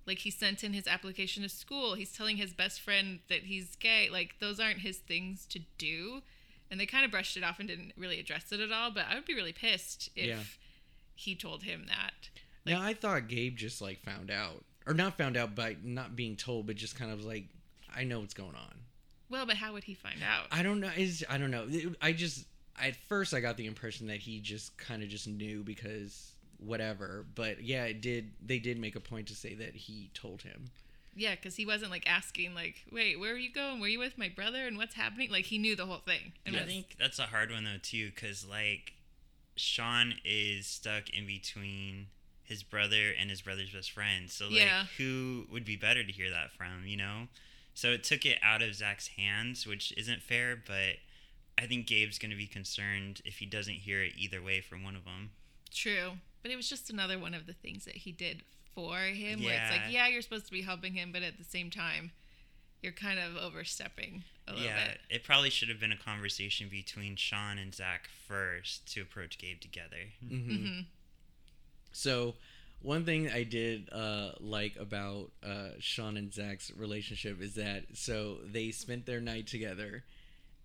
Like he sent in his application to school. He's telling his best friend that he's gay. Like those aren't his things to do. And they kind of brushed it off and didn't really address it at all. But I would be really pissed if Yeah. he told him that. now I thought Gabe just like found out, or not found out by not being told, but just kind of like, I know what's going on. Well, but how would he find out? I don't know. Is I don't know. I just at first I got the impression that he just kind of just knew because whatever. But yeah, it did. They did make a point to say that he told him. Yeah, because he wasn't like asking, like, "Wait, where are you going? Were you with my brother? And what's happening?" Like he knew the whole thing. And I was- think that's a hard one though too, because like Sean is stuck in between his brother and his brother's best friend. So like, Yeah. who would be better to hear that from? You know. So it took it out of Zach's hands, which isn't fair. But I think Gabe's going to be concerned if he doesn't hear it either way from one of them. true, but it was just another one of the things that he did for him. Where it's like, yeah, you're supposed to be helping him, but at the same time, you're kind of overstepping a little yeah, bit. it probably should have been a conversation between Sean and Zach first to approach Gabe together. Mm-hmm. hmm So, one thing I did uh, like about uh, Sean and Zach's relationship is that so they spent their night together,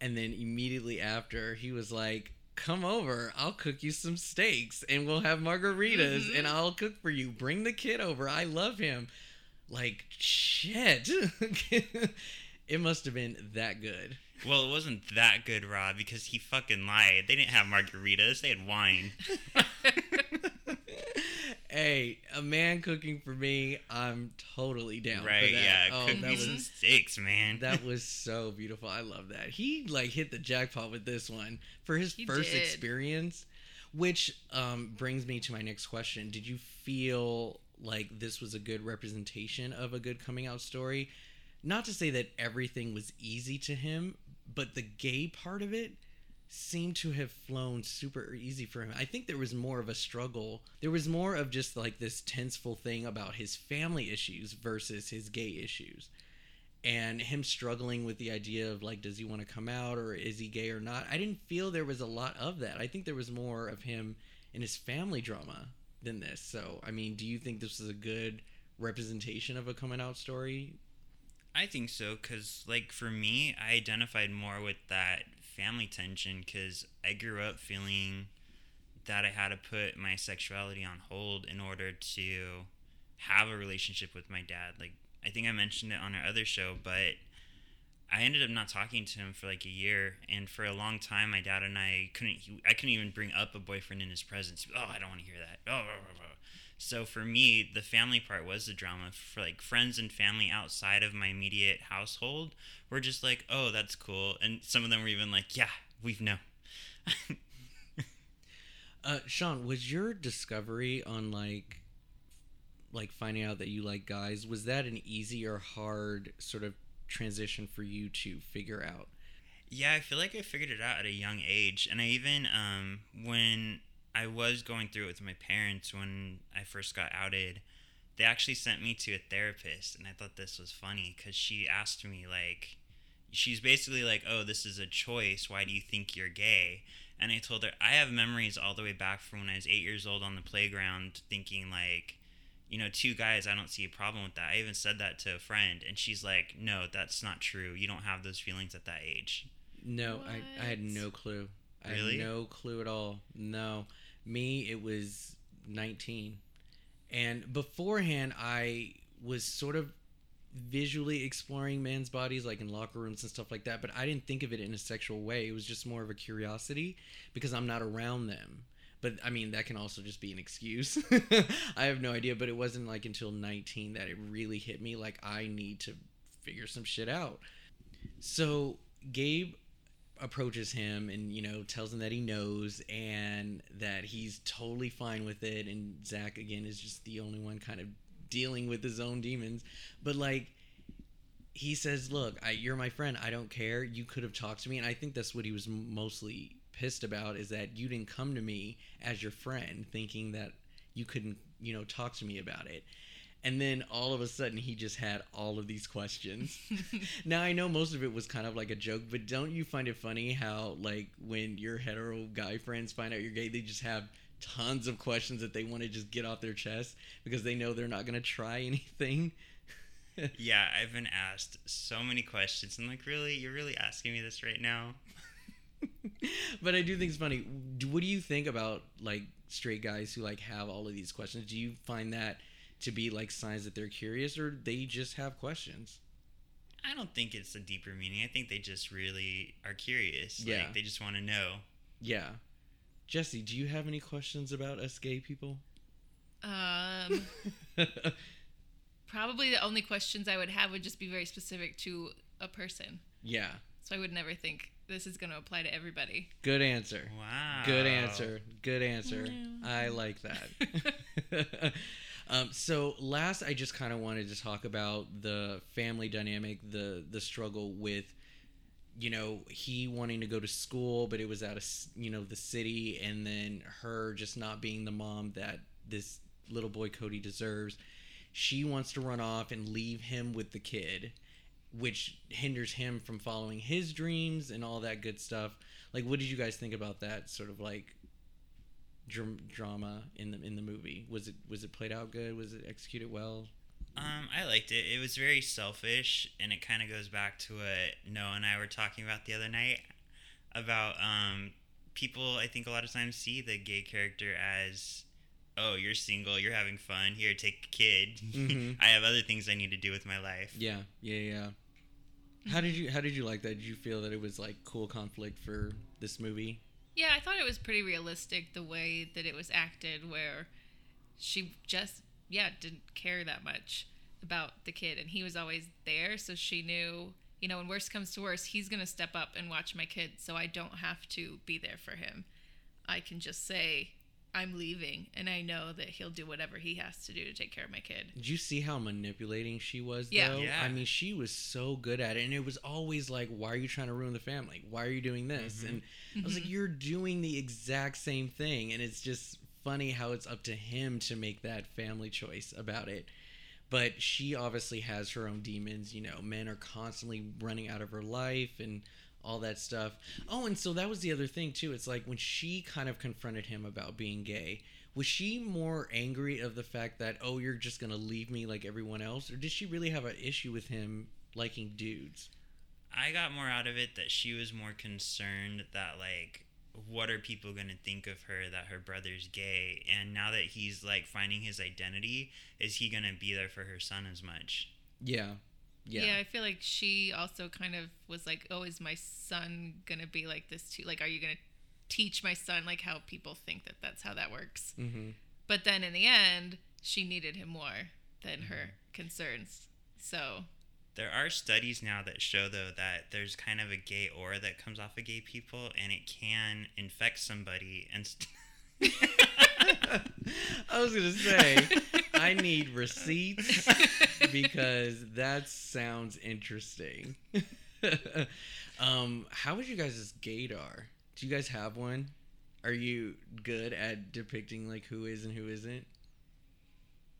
and then immediately after he was like, "Come over, I'll cook you some steaks, and we'll have margaritas, Mhm. and I'll cook for you. Bring the kid over. I love him." Like shit, it must have been that good. Well, it wasn't that good, Rob, because he fucking lied. They didn't have margaritas; they had wine. hey, a man cooking for me, I'm totally down. for that. right? that. Yeah, oh, cook that me was some steaks, man. that was so beautiful. I love that. He like hit the jackpot with this one for his He first did. experience, which um, brings me to my next question. Did you feel like this was a good representation of a good coming out story? Not to say that everything was easy to him, but the gay part of it seemed to have flown super easy for him. I think there was more of a struggle. There was more of just like this tenseful thing about his family issues versus his gay issues. And him struggling with the idea of like, does he want to come out or is he gay or not? I didn't feel there was a lot of that. I think there was more of him in his family drama than this. So, I mean, do you think this is a good representation of a coming out story? I think so, cause like for me, I identified more with that family tension, cause I grew up feeling that I had to put my sexuality on hold in order to have a relationship with my dad. Like I think I mentioned it on our other show, but I ended up not talking to him for like a year, and for a long time, my dad and I couldn't. He, I couldn't even bring up a boyfriend in his presence. Oh, I don't want to hear that. Oh, blah, blah, blah. So for me, the family part was the drama. For like friends and family outside of my immediate household, were just like, oh, that's cool, and some of them were even like, yeah, we've known. Uh, Sean, was your discovery on like, like finding out that you like guys, was that an easy or hard sort of transition for you to figure out? Yeah, I feel like I figured it out at a young age, and I even um when I was going through it with my parents when I first got outed, they actually sent me to a therapist, and I thought this was funny because she asked me like, she's basically like, "Oh, this is a choice. Why do you think you're gay?" And I told her I have memories all the way back from when I was eight years old on the playground, thinking like, you know, two guys, I don't see a problem with that. I even said that to a friend, and she's like, "No, that's not true. You don't have those feelings at that age." No, I, I had no clue. I Really? had no clue at all. No. Me, it was 19. And beforehand, I was sort of visually exploring men's bodies, like in locker rooms and stuff like that, but I didn't think of it in a sexual way. It was just more of a curiosity because I'm not around them. but I mean that can also just be an excuse. I have no idea, but it wasn't like until 19 that it really hit me like I need to figure some shit out. So Gabe approaches him and you know tells him that he knows and that he's totally fine with it. And Zach again is just the only one kind of dealing with his own demons. But like he says look I, you're my friend. I don't care. You could have talked to me. And I think that's what he was mostly pissed about is that you didn't come to me as your friend thinking that you couldn't you know talk to me about it and then all of a sudden he just had all of these questions now i know most of it was kind of like a joke but don't you find it funny how like when your hetero guy friends find out you're gay they just have tons of questions that they want to just get off their chest because they know they're not going to try anything yeah, I've been asked so many questions. I'm like, really? You're really asking me this right now? but I do think it's funny. What do you think about like straight guys who like have all of these questions? Do you find that to be like signs that they're curious, or they just have questions? I don't think it's a deeper meaning. I think they just really are curious. Yeah. Like, they just want to know. Yeah. Jesse, do you have any questions about us gay people? Um, probably the only questions I would have would just be very specific to a person. yeah. So I would never think this is going to apply to everybody. Good answer. Wow. Good answer. Good answer. Yeah. I like that. um, so last, I just kind of wanted to talk about the family dynamic, the the struggle with, you know, he wanting to go to school, but it was out of you know the city, and then her just not being the mom that this little boy Cody deserves. She wants to run off and leave him with the kid, which hinders him from following his dreams and all that good stuff. Like, what did you guys think about that sort of like dr- drama in the in the movie? Was it was it played out good? Was it executed well? Um, I liked it. It was very selfish, and it kind of goes back to what Noah and I were talking about the other night about um, people. I think a lot of times see the gay character as, "Oh, you're single, you're having fun. Here, take a kid. Mhm. I have other things I need to do with my life." Yeah, yeah, yeah. How did you how did you like that? Did you feel that it was like cool conflict for this movie? Yeah, I thought it was pretty realistic the way that it was acted, where she just, yeah, didn't care that much about the kid. And he was always there. So she knew, you know, when worst comes to worst, he's going to step up and watch my kid. So I don't have to be there for him. I can just say, I'm leaving. And I know that he'll do whatever he has to do to take care of my kid. Did you see how manipulating she was Yeah. though? Yeah. I mean, she was so good at it and it was always like, "Why are you trying to ruin the family? Why are you doing this?" Mhm. And I was like, "You're doing the exact same thing." And it's just funny how it's up to him to make that family choice about it. But she obviously has her own demons, you know, men are constantly running out of her life and all that stuff. Oh, and so that was the other thing too. It's like when she kind of confronted him about being gay, was she more angry of the fact that oh you're just gonna leave me like everyone else, or did she really have an issue with him liking dudes? I got more out of it that she was more concerned that like what are people going to think of her that her brother's gay and now that he's like finding his identity is he going to be there for her son as much Yeah, yeah, Yeah. I feel like she also kind of was like, "Oh, is my son gonna be like this too? Like, are you gonna teach my son like how people think that that's how that works?" hmm But then in the end, she needed him more than her concerns. So there are studies now that show though that there's kind of a gay aura that comes off of gay people and it can infect somebody and st- I was gonna say I need receipts because that sounds interesting. um, how was you guys' gaydar? Do you guys have one? Are you good at depicting like who is and who isn't?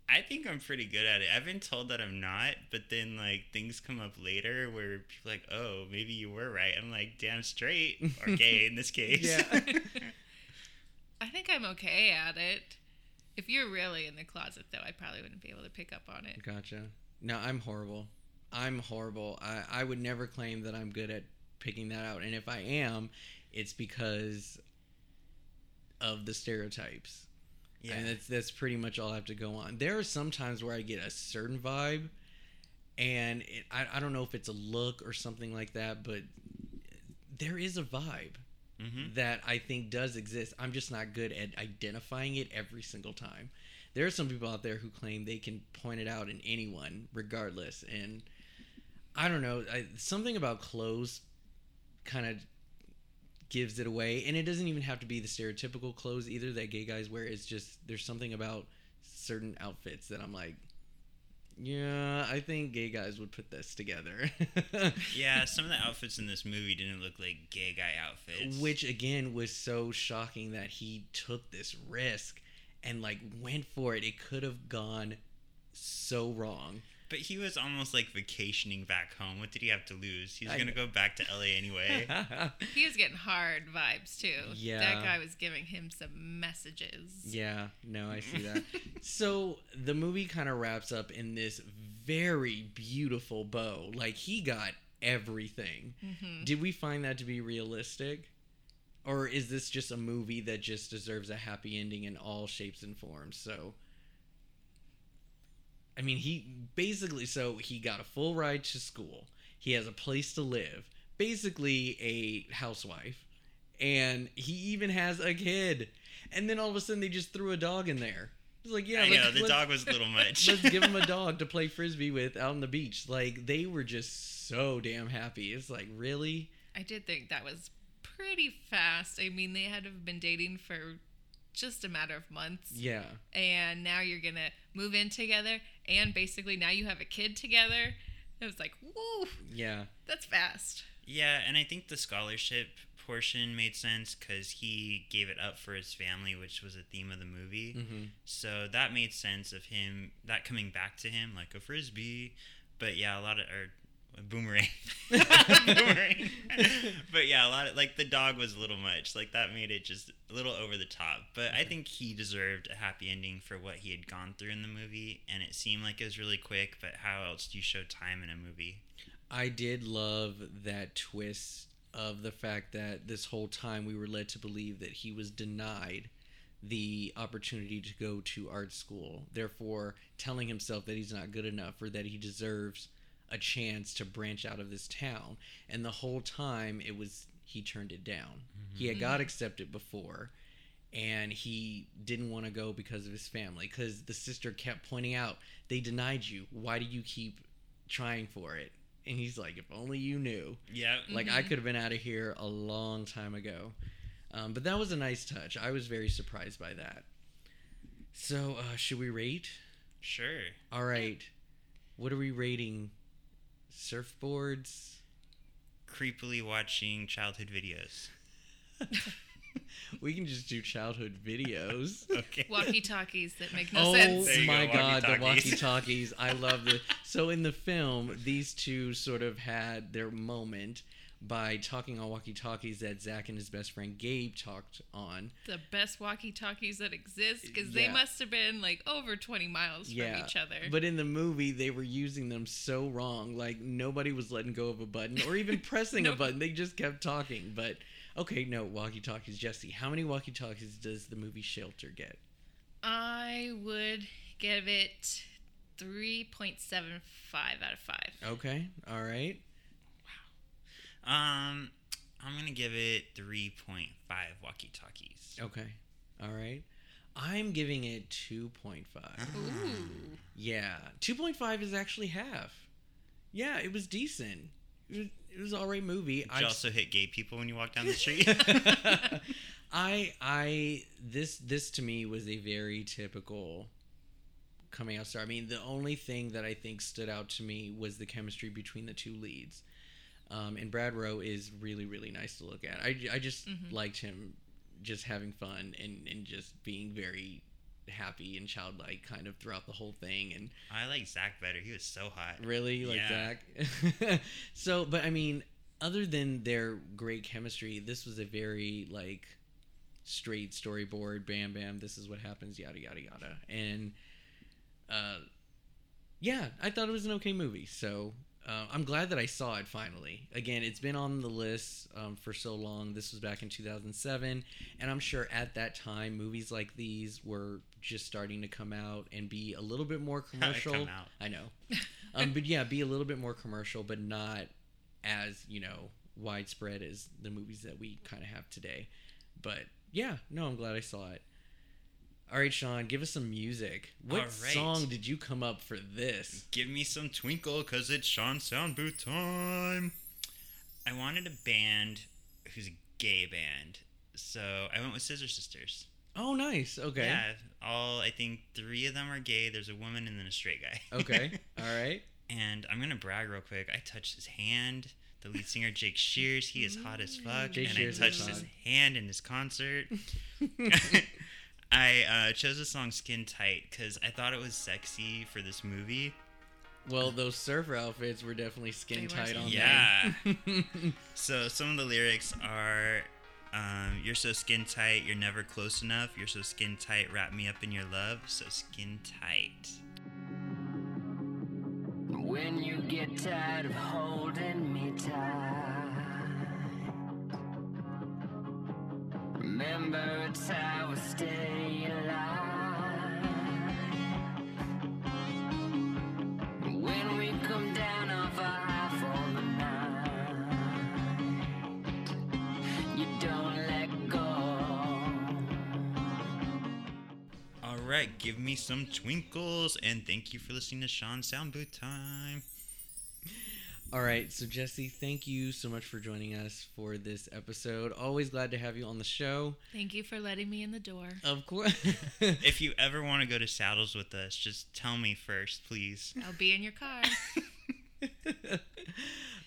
I think I'm pretty good at it. I've been told that I'm not, but then like things come up later where people are like, "Oh, maybe you were right." I'm like, "Damn straight or gay in this case." Yeah. I think I'm okay at it. If you're really in the closet, though, I probably wouldn't be able to pick up on it. Gotcha. No, I'm horrible. I'm horrible. I, I would never claim that I'm good at picking that out. And if I am, it's because of the stereotypes. yeah. And that's that's pretty much all I have to go on. There are some times where I get a certain vibe, and it, I I don't know if it's a look or something like that, but there is a vibe. Mhm. that I think does exist. I'm just not good at identifying it every single time. There are some people out there who claim they can point it out in anyone, regardless. And I don't know, I, something about clothes kind of gives it away. And it doesn't even have to be the stereotypical clothes either that gay guys wear. It's just there's something about certain outfits that I'm like, yeah, I think gay guys would put this together. Yeah, some of the outfits in this movie didn't look like gay guy outfits. Which again was so shocking that he took this risk and like went for it. It could have gone so wrong. But he was almost like vacationing back home. What did he have to lose? He was I gonna know. go back to LA anyway. He was getting hard vibes too. Yeah. That guy was giving him some messages. yeah, no, I see that. so the movie kind of wraps up in this very beautiful bow. Like he got everything. hmm Did we find that to be realistic? Or is this just a movie that just deserves a happy ending in all shapes and forms? So I mean, he basically so he got a full ride to school. He has a place to live. Basically a housewife. And he even has a kid. And then all of a sudden they just threw a dog in there. It's like, yeah, I know the dog was a little much. let's give him a dog to play frisbee with out on the beach. Like they were just so damn happy. It's like, really? I did think that was pretty fast. I mean, they had to have been dating for just a matter of months. Yeah. And now you're going to move in together. And basically, now you have a kid together. It was like, woo, Yeah. that's fast. Yeah, and I think the scholarship portion made sense because he gave it up for his family, which was a theme of the movie. hmm So that made sense of him that coming back to him like a frisbee. But yeah, a lot of or a boomerang. boomerang. but yeah, a lot of like the dog was a little much. Like that made it just a little over the top. But I think he deserved a happy ending for what he had gone through in the movie and it seemed like it was really quick, but how else do you show time in a movie? I did love that twist of the fact that this whole time we were led to believe that he was denied the opportunity to go to art school, therefore telling himself that he's not good enough or that he deserves a chance to branch out of this town. And the whole time it was he turned it down. He had got accepted before and he didn't want to go because of his family because the sister kept pointing out they denied you why do you keep trying for it and he's like if only you knew Yeah. like i Mhm. could have been out of here a long time ago um, but that was a nice touch i was very surprised by that so uh, should we rate Sure. all right what are we rating surfboards Creepily watching childhood videos. we can just do childhood videos Okay. Walkie talkies that make no oh sense. Oh my go, god, the walkie-talkies. walkie talkies. I love the so in the film, these two sort of had their moment by talking on walkie talkies that Zach and his best friend Gabe talked on. The best walkie talkies that exist because they must have been like over 20 miles from each other. But in the movie, they were using them so wrong. Like nobody was letting go of a button or even pressing a button. They just kept talking. But okay, no walkie talkies. Jesse, how many walkie talkies does the movie Shelter get? I would give it 3.75 out of 5. Okay, all right. Um, I'm gonna give it 3.5 walkie talkies. Okay. All right. I'm giving it 2.5. Ooh. Yeah. 2.5 is actually half. Yeah, it was decent. It was, it was all right movie. Did you also hit gay people when you walk down the street? I I this this to me was a very typical coming out star. I mean, the only thing that I think stood out to me was the chemistry between the two leads. Um, and Brad Rowe is really really nice to look at. I, I just Mhm. liked him just having fun and and just being very happy and childlike kind of throughout the whole thing and I like Zach better. He was so hot. Really, like Yeah. Zach. so, but I mean, other than their great chemistry, this was a very like straight storyboard. Bam, bam. This is what happens. Yada yada yada. And uh, yeah, I thought it was an okay movie. So. Uh, I'm glad that I saw it finally. Again, it's been on the list um, for so long. This was back in 2007, and I'm sure at that time, movies like these were just starting to come out and be a little bit more commercial. Come out. I know. Um, but yeah, be a little bit more commercial, but not as, you know, widespread as the movies that we kind of have today. But yeah, no, I'm glad I saw it. All right, Sean, give us some music. What right. song did you come up for this? Give me some twinkle, cause it's Sean Sound Booth time. I wanted a band who's a gay band, so I went with Scissor Sisters. Oh, nice. Okay. Yeah, all I think three of them are gay. There's a woman and then a straight guy. Okay. All right. and I'm gonna brag real quick. I touched his hand. The lead singer Jake Shears, he is hot as fuck, Jake and Shears I touched his hand in his concert. I uh, chose the song "Skin Tight" because I thought it was sexy for this movie. Well, those surfer outfits were definitely skin They tight on skin Yeah. So some of the lyrics are, um, "You're so skin tight, you're never close enough. You're so skin tight, wrap me up in your love. So skin tight." When you get tired of holding me tight, stay alive. When we come down off a high for the night, you don't let go. All right, give me some twinkles, and thank you for listening to Sean Sound Booth Time. All right, so Jesse, thank you so much for joining us for this episode. Always glad to have you on the show. Thank you for letting me in the door. Of course. If you ever want to go to Saddles with us, just tell me first, please. I'll be in your car.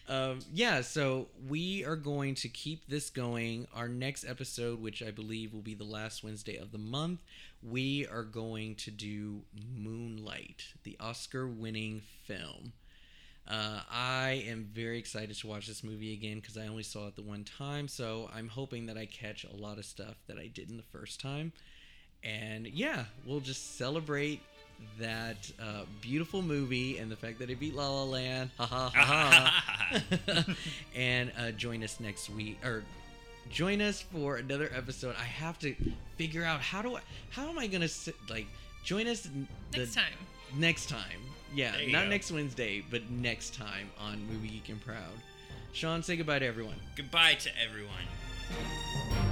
um, yeah, so we are going to keep this going. Our next episode, which I believe will be the last Wednesday of the month, we are going to do Moonlight, the Oscar winning film. Uh, I am very excited to watch this movie again because I only saw it the one time. So I'm hoping that I catch a lot of stuff that I didn't the first time. And yeah, we'll just celebrate that uh, beautiful movie and the fact that it beat La La Land. Ha ha ha ha. and uh, join us next week or join us for another episode. I have to figure out how do I how am I gonna sit like join us the- Next time. Next time. Yeah, not go. next Wednesday, but next time on Movie Geek and Proud. Sean, say goodbye to everyone. Goodbye to everyone.